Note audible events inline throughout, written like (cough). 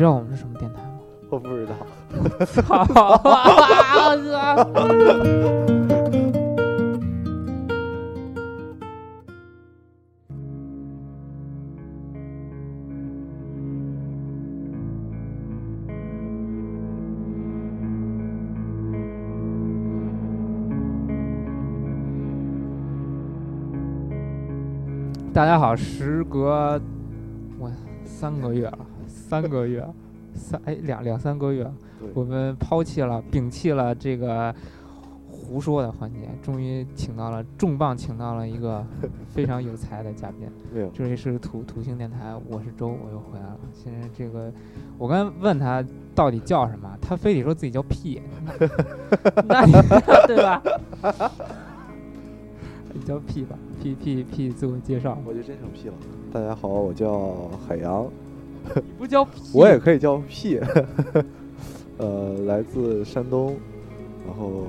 知道我们是什么电台吗？我不知道。操！(laughs) 大家好，时隔我三个月了，三个月，三哎两两三个月，我们抛弃了、摒弃了这个胡说的环节，终于请到了重磅，请到了一个 (laughs) 非常有才的嘉宾。这里是土土星电台，我是周，我又回来了。现在这个，我刚才问他到底叫什么，他非得说自己叫屁，(laughs) 那你 (laughs) 对吧？你叫屁吧，屁屁屁，自我介绍。我就真成屁了。大家好，我叫海洋，你不叫屁，我也可以叫屁。(laughs) 呃，来自山东，然后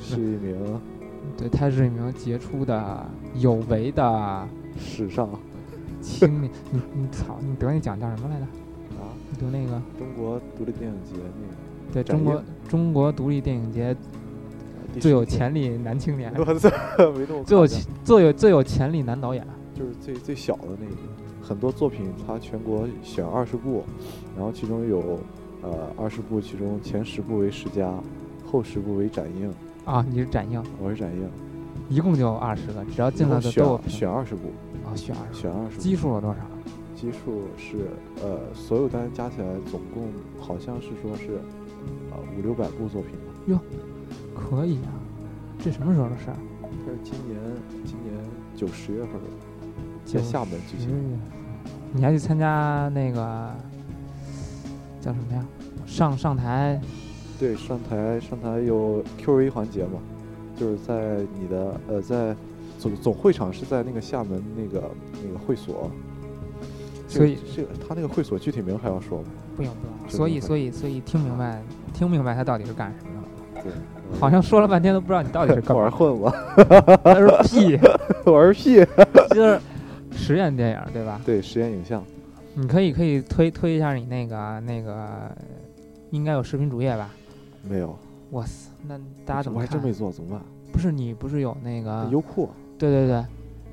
是一名 (laughs) 对，他是一名杰出的、有为的史上青年。你你操，你得那奖叫什么来着？啊你得那个中国独立电影节那个对中国中国独立电影节最有。潜力男青年，(laughs) 最有最有最有潜力男导演。就是最最小的那个，很多作品它全国选二十部，然后其中有呃二十部，其中前十部为十佳，后十部为展映，啊，你是展映，我是展映，一共就二十个，只要进一共选了的都有选二十部，啊，选二十，选二十部，基数有多少？基数是呃所有单加起来总共好像是说是呃五六百部作品吧，可以啊，这什么时候的事儿？这是今年今年九十月份的，在厦门举行，你还去参加那个叫什么呀？上上台对，上台上台有 Q&A 环节嘛，就是在你的呃在总总会场是在那个厦门那个那个会所，所以这个他那个会所具体名还要说吗？不用不用，所以所以所以听明白听明白他到底是干什么的了？对，好像说了半天都不知道你到底是干 (laughs) 玩嘛。混吧，他说屁，玩屁，(laughs) (laughs) 就是实验电影对吧？对，实验影像，你可以可以推推一下你那个那个，应该有视频主页吧？没有，哇塞，那大家怎么看我还真？没做，怎么办？不是你不是有那个？优酷，对对对，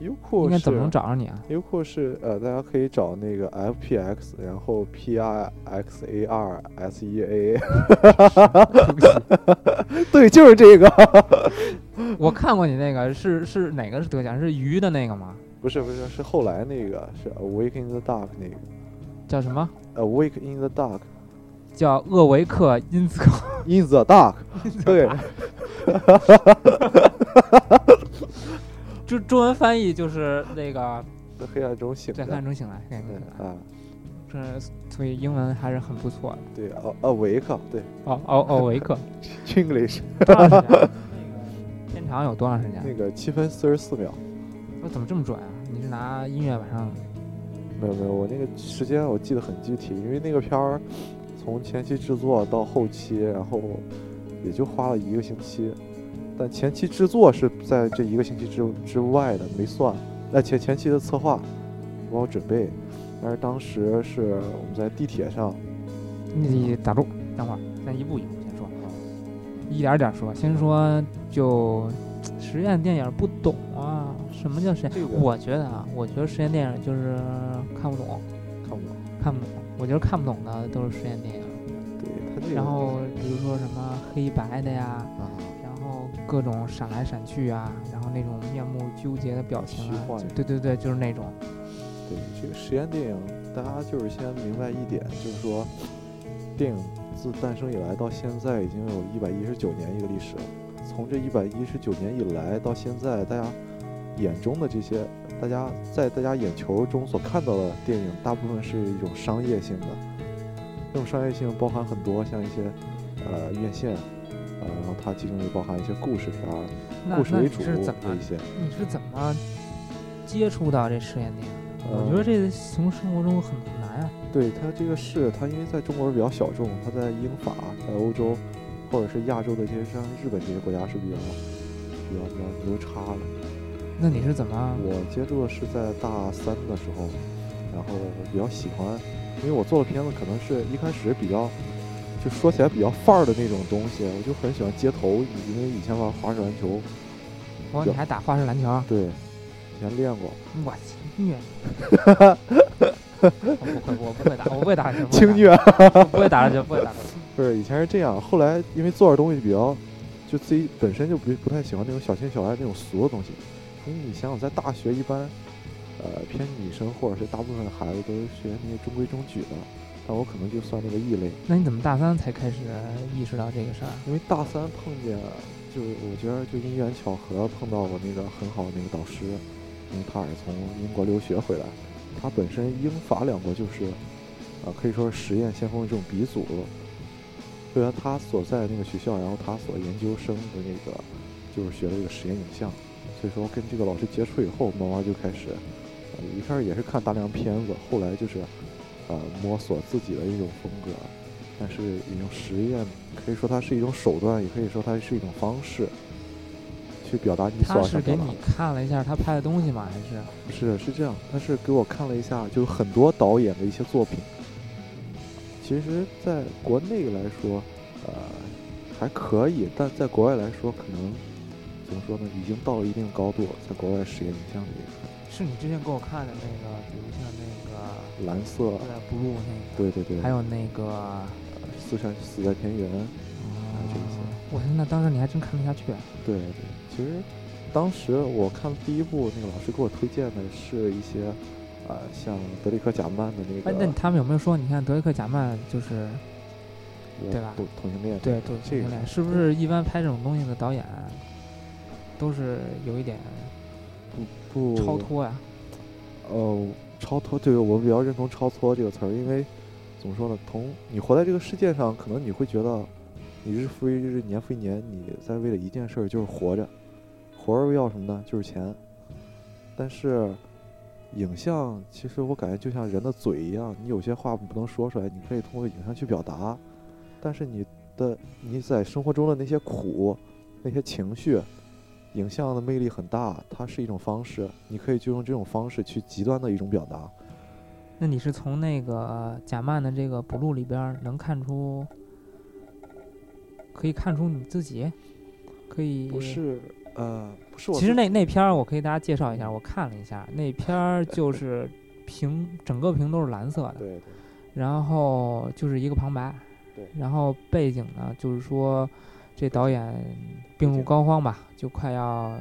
优酷应该怎么能找着你啊？优酷是呃，大家可以找那个 FPX，然后 P R X A R S E A，(laughs) 对，就是这个，我看过你那个是是哪个是得奖？是鱼的那个吗？不是不是，是后来那个是 Awake in the Dark 那个。叫什么？Awake in the Dark 叫厄维克因斯科。(laughs) in the Dark，对，就 (laughs) 中文翻译就是那个在黑暗中醒在，黑暗中醒来，黑暗中对醒来。啊，这所以英文还是很不错的。对，A Awake，对。哦哦哦，维克，(laughs) English 片长有多长时间？那个七分四十四秒，我怎么这么准啊？你是拿音乐晚上？没有没有，我那个时间我记得很具体，因为那个片儿从前期制作到后期，然后也就花了一个星期。但前期制作是在这一个星期之之外的，没算。那前前期的策划，包括准备，但是当时是我们在地铁上，你打住，等会儿，咱一步一步先说，一点点说。先说就实验电影不懂啊，什么叫实验？我觉得啊，我觉得实验电影就是看不懂，看不懂。看不懂。我觉得看不懂的都是实验电影。对他这个，然后比如说什么黑白的呀，啊，然后各种闪来闪去啊，然后那种面目纠结的表情啊对对对，就是那种。对这个实验电影，大家就是先明白一点，就是说，电影自诞生以来到现在已经有一百一十九年一个历史了。从这一百一十九年以来到现在，大家眼中的这些，大家在大家眼球中所看到的电影，大部分是一种商业性的。这种商业性包含很多，像一些呃院线，呃，然后它其中也包含一些故事片故事为主是怎么的一些。你是怎么接触到这实验电影的？我觉呃得这从生活中很难啊。对它这个是它，因为在中国是比较小众，它在英法、在欧洲或者是亚洲的这些像日本这些国家是比较比较比较牛叉的。那你是怎么？我接触的是在大三的时候，然后比较喜欢，因为我做的片子可能是一开始比较，就说起来比较范儿的那种东西，我就很喜欢街头，因为以前玩花式篮球，哦，你还打花式篮球？对，以前练过。我去虐你！(laughs) 我不会，我不会打，我不会打篮球。轻虐，(laughs) 不会打篮球，不会打篮球。不是，以前是这样，后来因为做的东西比较，就自己本身就不不太喜欢那种小情小爱那种俗的东西。因为你想想，在大学一般，呃，偏女生或者是大部分的孩子都是学那些中规中矩的，但我可能就算那个异类。那你怎么大三才开始意识到这个事儿？因为大三碰见，就我觉得就因缘巧合碰到我那个很好的那个导师，因为他也从英国留学回来，他本身英法两国就是，啊，可以说是实验先锋的这种鼻祖。虽然他所在那个学校，然后他所研究生的那个就是学了这个实验影像。所以说跟这个老师接触以后，慢慢就开始，呃，一开始也是看大量片子，后来就是，呃，摸索自己的一种风格，但是一种实验，可以说它是一种手段，也可以说它是一种方式，去表达你所他是给你看了一下他拍的东西吗？还是？不是，是这样，他是给我看了一下，就是很多导演的一些作品。其实，在国内来说，呃，还可以，但在国外来说，可能。怎么说呢？已经到了一定高度，在国外实验影像里。是你之前给我看的那个，比如像那个蓝色、不露那个，对对对，还有那个四山死在田园，啊，这些。我天，那当时你还真看不下去。对对，其实当时我看第一部，那个老师给我推荐的是一些，呃，像德里克贾曼的那个。哎，那他们有没有说，你看德里克贾曼就是，对吧？同性恋。对，同性恋，是不是一般拍这种东西的导演？都是有一点不不超脱呀，哦，超脱，对我比较认同“超脱”这个词儿，因为怎么说呢？同你活在这个世界上，可能你会觉得你日复一日、年复一年，你在为了一件事儿就是活着，活着要什么呢？就是钱。但是影像，其实我感觉就像人的嘴一样，你有些话不能说出来，你可以通过影像去表达，但是你的你在生活中的那些苦、那些情绪。影像的魅力很大，它是一种方式，你可以就用这种方式去极端的一种表达。那你是从那个贾曼的这个补录里边能看出，可以看出你自己，可以不是呃不是。其实那那片儿我可以大家介绍一下，我看了一下那片儿 (laughs) 就是屏整个屏都是蓝色的，对对。然后就是一个旁白，对。然后背景呢，就是说。这导演病入膏肓吧，就快要，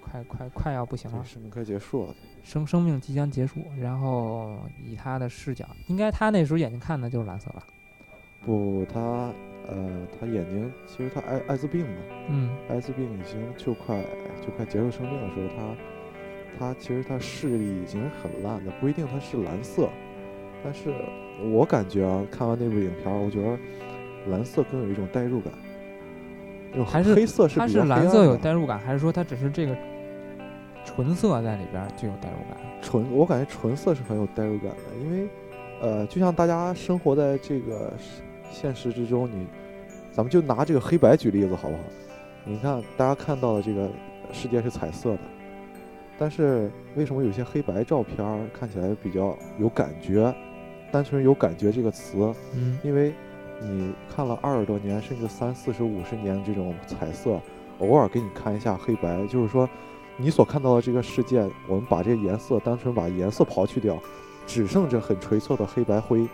快快快要不行了，生命快结束了，生生命即将结束。然后以他的视角，应该他那时候眼睛看的就是蓝色吧？不，他呃，他眼睛其实他艾艾滋病嘛，嗯，艾滋病已经就快就快结束生命的时候，他他其实他视力已经很烂的，不一定他是蓝色，但是我感觉啊，看完那部影片，我觉得蓝色更有一种代入感。还是黑色是它是蓝色有代入感，还是说它只是这个纯色在里边就有代入感？纯，我感觉纯色是很有代入感的，因为呃，就像大家生活在这个现实之中，你咱们就拿这个黑白举例子好不好？你看大家看到的这个世界是彩色的，但是为什么有些黑白照片看起来比较有感觉？单纯有感觉这个词，嗯，因为。你看了二十多年，甚至三四十五十年这种彩色，偶尔给你看一下黑白，就是说，你所看到的这个世界，我们把这颜色单纯把颜色刨去掉，只剩着很垂错的黑白灰，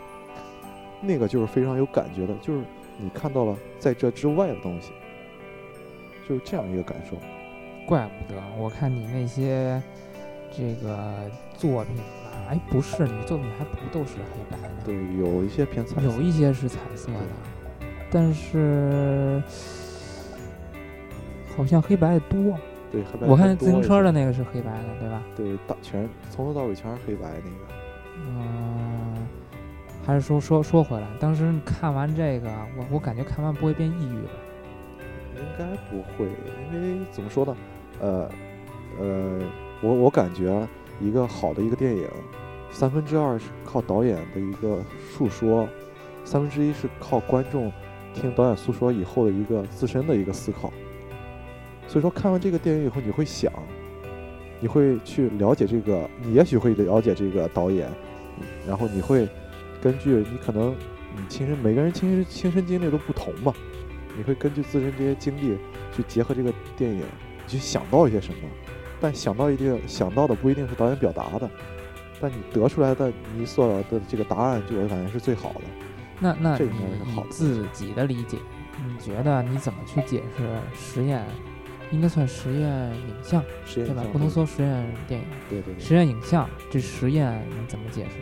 那个就是非常有感觉的，就是你看到了在这之外的东西，就是这样一个感受。怪不得我看你那些这个作品吧。哎，不是，你作品还不都是黑白的？对，有一些偏彩，有一些是彩色的，但是好像黑白的多。对，黑白。我看自行车的那个是黑白的，对吧？对，大全从头到尾全是黑白那个。嗯，还是说说说回来，当时看完这个，我我感觉看完不会变抑郁吧？应该不会，因为怎么说呢？呃呃，我我感觉。一个好的一个电影，三分之二是靠导演的一个述说，三分之一是靠观众听导演诉说以后的一个自身的一个思考。所以说，看完这个电影以后，你会想，你会去了解这个，你也许会了解这个导演，然后你会根据你可能你亲身每个人亲身亲身经历都不同嘛，你会根据自身这些经历去结合这个电影，去想到一些什么，但想到一定想到的不一定是导演表达的，但你得出来的你所的这个答案，就我感觉是最好的。那那这应该是你好自己的理解，你觉得你怎么去解释实验？应该算实验影像对吧不能说实验电影，对对对，实验影像这实验你怎么解释？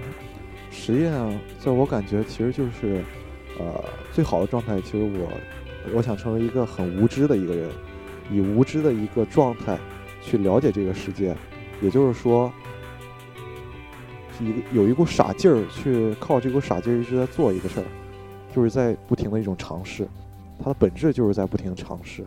实验啊，在我感觉其实就是，呃，最好的状态。其实我，我想成为一个很无知的一个人，以无知的一个状态去了解这个世界。也就是说，是一个有一股傻劲儿，去靠这股傻劲儿一直在做一个事儿，就是在不停的一种尝试。它的本质就是在不停的尝试。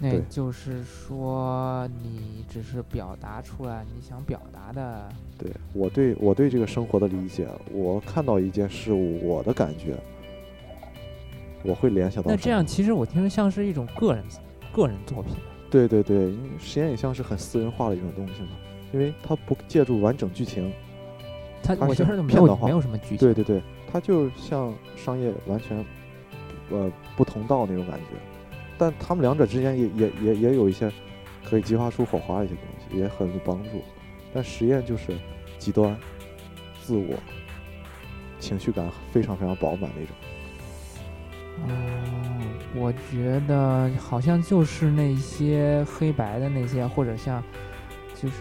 那对就是说，你只是表达出来你想表达的，对我对我对这个生活的理解，我看到一件事物，我的感觉，我会联想到那这样其实我听着像是一种个人个人作品。对对对，因为实验影像是很私人化的一种东西嘛，因为它不借助完整剧情。它它是我觉得没有没有什么剧情。对对对，它就像商业完全呃不同道那种感觉，但他们两者之间也也也也有一些可以激发出火花的一些东西，也很有帮助。但实验就是极端、自我、情绪感非常非常饱满那种。哦，我觉得好像就是那些黑白的那些，或者像就是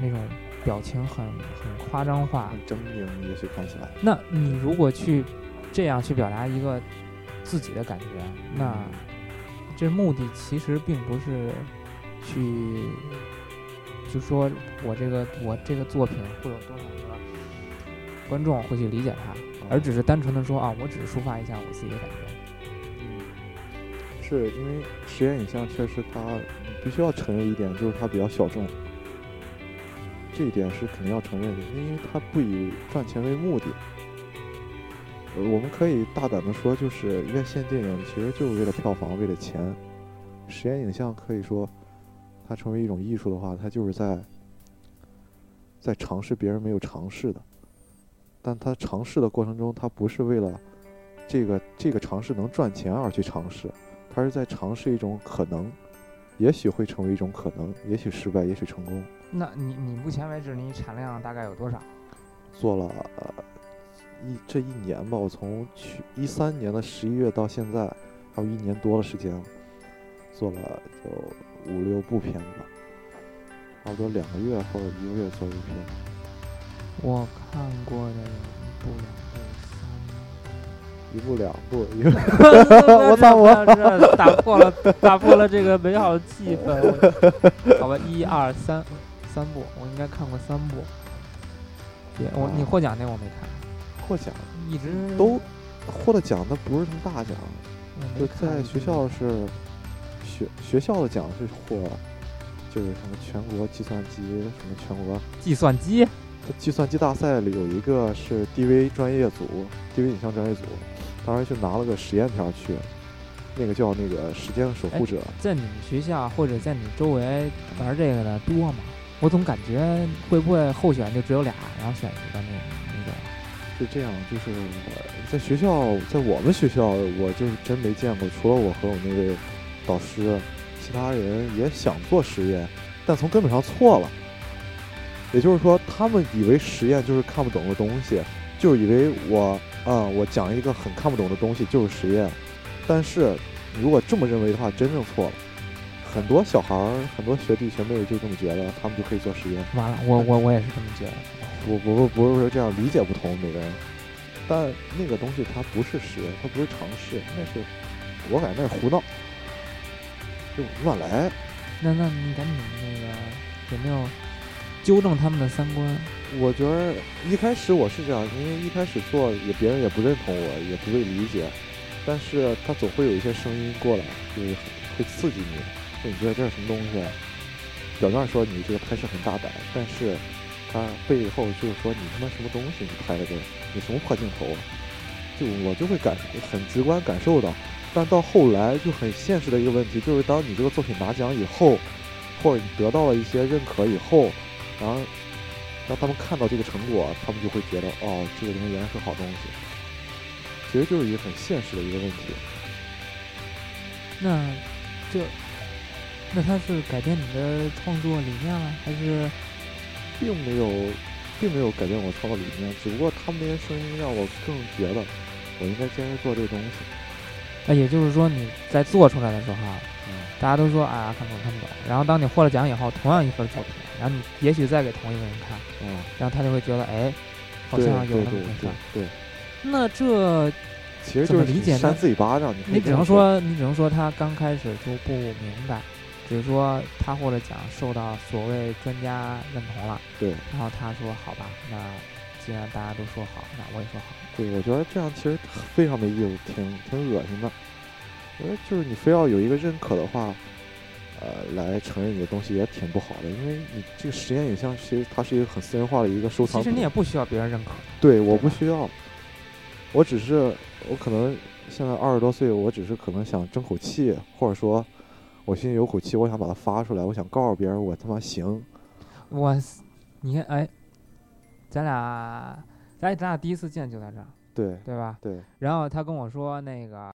那种表情很很夸张化。很狰狞，也许看起来。那你如果去这样去表达一个自己的感觉，那这目的其实并不是去就说我这个我这个作品会有多少个观众会去理解它，而只是单纯的说啊，我只是抒发一下我自己的感觉。是因为实验影像确实它必须要承认一点，就是它比较小众，这一点是肯定要承认的，因为它不以赚钱为目的。呃，我们可以大胆的说，就是院线电影其实就是为了票房，为了钱。实验影像可以说，它成为一种艺术的话，它就是在在尝试别人没有尝试的，但它尝试的过程中，它不是为了这个这个尝试能赚钱而去尝试。他是在尝试一种可能，也许会成为一种可能，也许失败，也许成功。那你你目前为止你产量大概有多少？做了呃一这一年吧，我从去一三年的十一月到现在，还有一年多的时间了，做了有五六部片吧，差不多两个月或者一个月做一部片。我看过的一部、两部、一部两部，(laughs) 一个三部。我操我 (laughs) 我打破。了打破了这个美好的气氛。(laughs) 好吧，一二三三部，我应该看过三部。对，我你获奖那我没看，获奖？一直都获的奖，那不是什么大奖，就在学校是学学校的奖是获，就是什么全国计算机什么全国计算机？计算机大赛里有一个是 DV 专业组，DV 影像专业组，当时就拿了个实验片去，那个叫那个《时间的守护者》在你们学校或者在你周围玩这个的多吗？我总感觉会不会候选就只有俩，然后选一个那那种。是这样，就是、呃在学校，在我们学校，我就是真没见过，除了我和我那位导师，其他人也想做实验，但从根本上错了。也就是说，他们以为实验就是看不懂的东西，就以为我啊、我讲一个很看不懂的东西就是实验。但是，如果这么认为的话，真正错了。很多小孩儿，很多学弟学妹就这么觉得，他们就可以做实验。完了，我我我也是这么觉得。不不不不是说这样理解不同每个人，但那个东西它不是实验，它不是尝试，那是我感觉那是胡闹，就乱来。那那你赶紧那个有没有纠正他们的三观？我觉得一开始我是这样，因为一开始做也别人也不认同我，也不会理解，但是他总会有一些声音过来，就是会刺激你，说你觉得这是什么东西？表面说你这个拍摄很大胆，但是他背后就是说你他妈什么东西？你拍的这，你什么破镜头？就我就会感很直观感受到，但到后来就很现实的一个问题，就是当你这个作品拿奖以后，或者你得到了一些认可以后，然后让他们看到这个成果，他们就会觉得哦，这个东西原来是好东西。其实就是一个很现实的一个问题。那这那他是改变你的创作理念了，还是并没有，并没有改变我创作理念，只不过他们那些声音让我更觉得我应该坚持做这个东西。那也就是说你在做出来的时候，嗯，大家都说啊看不懂看不懂，然后当你获了奖以后，同样一份作品，然后你也许再给同一个人看，嗯，然后他就会觉得哎，好像有那么回事对儿。对，那这其实就是理解呢自己巴掌。你你只能说，说你只能说他刚开始就不明白，只是说他获了奖，受到所谓专家认同了，对然后他说好吧，那既然大家都说好，那我也说好。对，我觉得这样其实非常没意思，挺挺恶心的。我觉得就是你非要有一个认可的话，呃，来承认你的东西也挺不好的，因为你这个实验影像其实它是一个很私人化的一个收藏品。其实你也不需要别人认可，对，我不需要，我只是我可能现在二十多岁，我只是可能想争口气，或者说我心里有口气，我想把它发出来，我想告诉别人我他妈行。我，你看，哎，咱俩，咱咱俩第一次见就在这儿，对对吧？对，然后他跟我说那个